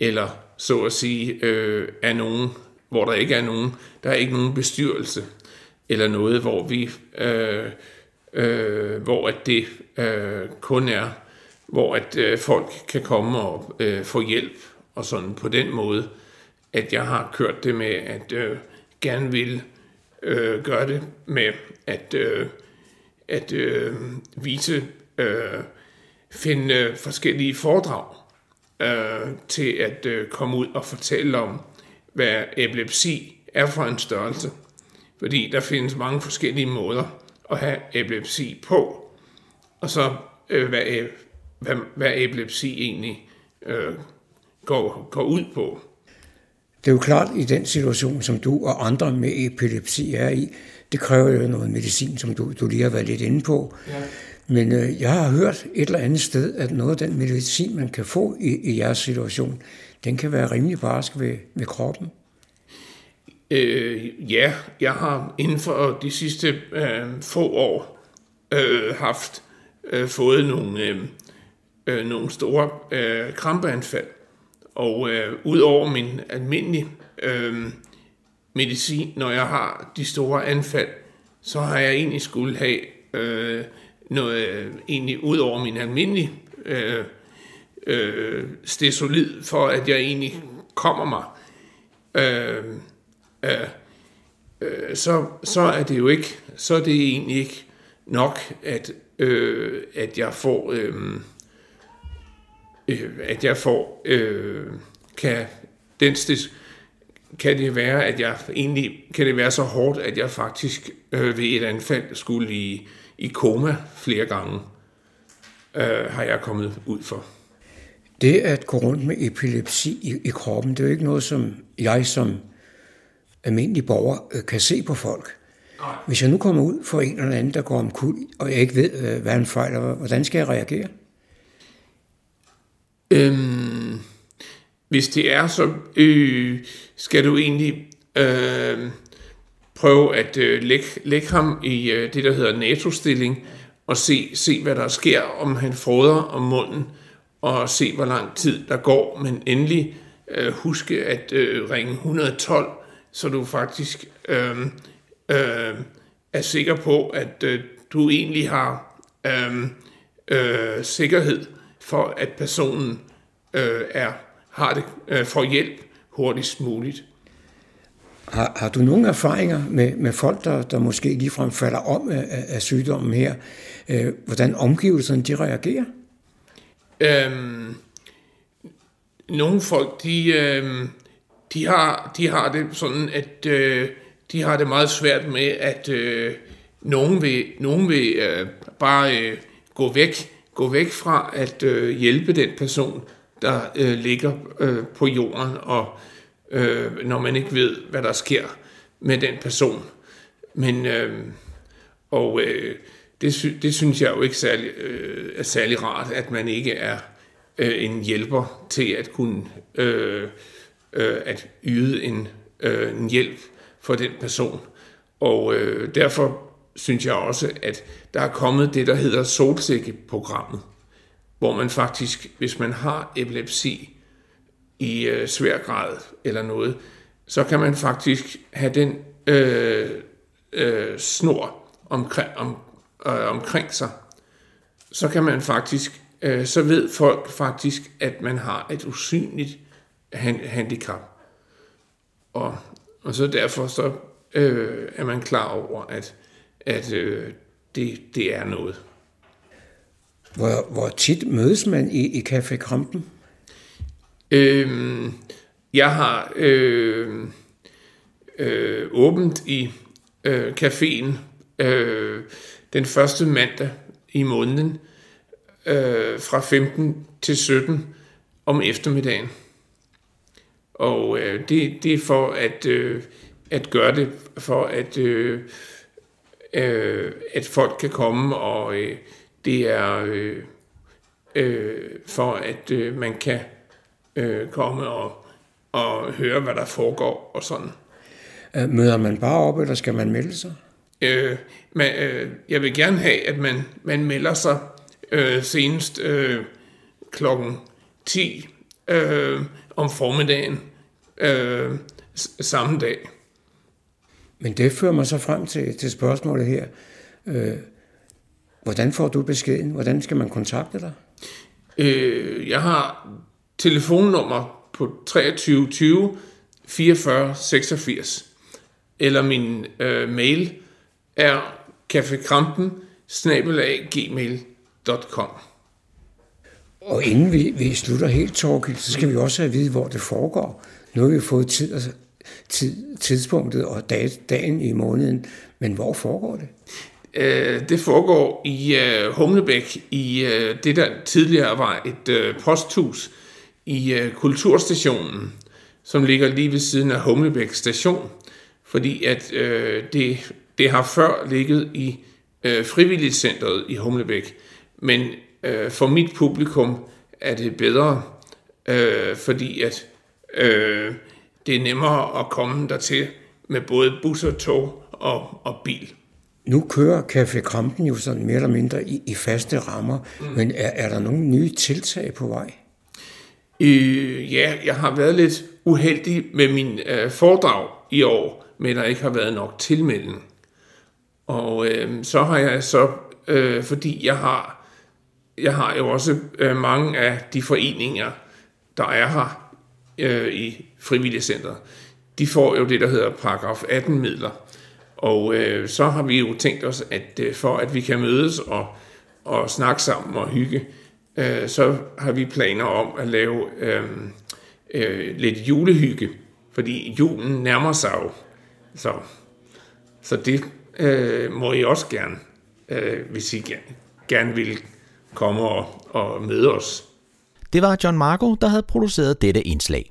eller så at sige, øh, er nogen, hvor der ikke er nogen, der er ikke nogen bestyrelse, eller noget, hvor vi, øh, øh, hvor at det øh, kun er, hvor at øh, folk kan komme og øh, få hjælp, og sådan på den måde, at jeg har kørt det med, at øh, gerne vil øh, gøre det med at, øh, at øh, vise, øh, finde øh, forskellige foredrag øh, til at øh, komme ud og fortælle om, hvad epilepsi er for en størrelse. Fordi der findes mange forskellige måder at have epilepsi på, og så øh, hvad, hvad, hvad epilepsi egentlig øh, går, går ud på. Det er jo klart, i den situation, som du og andre med epilepsi er i, det kræver jo noget medicin, som du, du lige har været lidt inde på. Ja. Men øh, jeg har hørt et eller andet sted, at noget af den medicin, man kan få i, i jeres situation, den kan være rimelig barsk ved, ved kroppen. Øh, ja, jeg har inden for de sidste øh, få år øh, haft øh, fået nogle, øh, øh, nogle store øh, krampeanfald. Og øh, ud over min almindelige øh, medicin, når jeg har de store anfald, så har jeg egentlig skulle have øh, noget, øh, egentlig ud over min almindelige øh, øh, stesolid, for at jeg egentlig kommer mig. Øh, øh, øh, så, så er det jo ikke, så er det egentlig ikke nok, at, øh, at jeg får, øh, øh, at jeg får, øh, kan den stes, kan det være, at jeg egentlig, kan det være så hårdt, at jeg faktisk øh, ved et anfald skulle i, i koma flere gange, øh, har jeg kommet ud for. Det at gå rundt med epilepsi i, i kroppen, det er jo ikke noget, som jeg som almindelig borger øh, kan se på folk. Hvis jeg nu kommer ud for en eller anden, der går om kul, og jeg ikke ved, øh, hvad han fejler, hvordan skal jeg reagere? Øhm, hvis det er, så øh, skal du egentlig øh, prøve at øh, lægge, lægge ham i øh, det, der hedder NATO-stilling, og se, se, hvad der sker, om han froder om munden, og se, hvor lang tid der går, men endelig øh, huske at øh, ringe 112, så du faktisk øh, øh, er sikker på, at øh, du egentlig har øh, øh, sikkerhed for, at personen øh, er har det øh, får hjælp hurtigst muligt. Har, har du nogle erfaringer med, med folk, der, der måske ligefrem falder om af, af sygdommen her? Øh, hvordan omgivelserne de reagerer? Øhm, nogle folk, de, øh, de, har, de har det sådan, at øh, de har det meget svært med, at øh, nogen vil, nogen vil øh, bare øh, gå væk gå væk fra at øh, hjælpe den person, der øh, ligger øh, på jorden, og øh, når man ikke ved, hvad der sker med den person. Men, øh, og øh, det, sy- det synes jeg jo ikke særlig, øh, er særlig rart, at man ikke er øh, en hjælper til at kunne øh, øh, at yde en, øh, en hjælp for den person. Og øh, derfor synes jeg også, at der er kommet det, der hedder solsikkeprogrammet, hvor man faktisk, hvis man har epilepsi i øh, svær grad eller noget, så kan man faktisk have den øh, øh, snor omkring, om, øh, omkring sig. Så kan man faktisk, øh, så ved folk faktisk, at man har et usynligt han, handicap. Og, og så derfor så øh, er man klar over, at, at øh, det, det er noget. Hvor, hvor tit mødes man i, i Café Krampen? Øhm, jeg har øh, øh, åbent i øh, caféen øh, den første mandag i måneden øh, fra 15 til 17 om eftermiddagen. Og øh, det, det er for at, øh, at gøre det, for at, øh, øh, at folk kan komme, og øh, det er øh, øh, for at øh, man kan øh, komme og, og høre, hvad der foregår og sådan. Øh, Møder man bare op, eller skal man melde sig? Øh, man, øh, jeg vil gerne have, at man, man melder sig øh, senest øh, klokken 10 øh, om formiddagen øh, samme dag. Men det fører mig så frem til, til spørgsmålet her. Øh, hvordan får du beskeden? Hvordan skal man kontakte dig? Øh, jeg har telefonnummer på 23 20 44 86, eller min øh, mail er kaffekrampen gmail.com. Og inden vi, vi slutter helt, Torgild, så skal vi også have at vide, hvor det foregår. Nu har vi fået tid, altså, tid, tidspunktet og dag, dagen i måneden, men hvor foregår det? Øh, det foregår i øh, Humlebæk, i øh, det der tidligere var et øh, posthus i øh, Kulturstationen, som ligger lige ved siden af Humlebæk station, fordi at øh, det, det har før ligget i øh, frivilligcentret i Humlebæk, men øh, for mit publikum er det bedre, øh, fordi at øh, det er nemmere at komme dertil med både bus og tog og, og bil. Nu kører Café Krampen jo sådan mere eller mindre i, i faste rammer, mm. men er, er der nogle nye tiltag på vej? Øh, ja, jeg har været lidt uheldig med min øh, foredrag i år, men der ikke har været nok tilmelding. Og øh, så har jeg så, øh, fordi jeg har, jeg har jo også øh, mange af de foreninger, der er her øh, i frivilligcenteret, de får jo det, der hedder paragraf 18 midler. Og øh, så har vi jo tænkt os, at øh, for at vi kan mødes og, og snakke sammen og hygge, øh, så har vi planer om at lave øh, øh, lidt julehygge, fordi julen nærmer sig jo. Så, så det øh, må I også gerne, øh, hvis I gerne, gerne vil komme og, og møde os. Det var John Marco, der havde produceret dette indslag.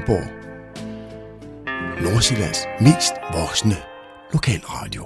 Aalborg. Nordsjællands mest voksne lokalradio.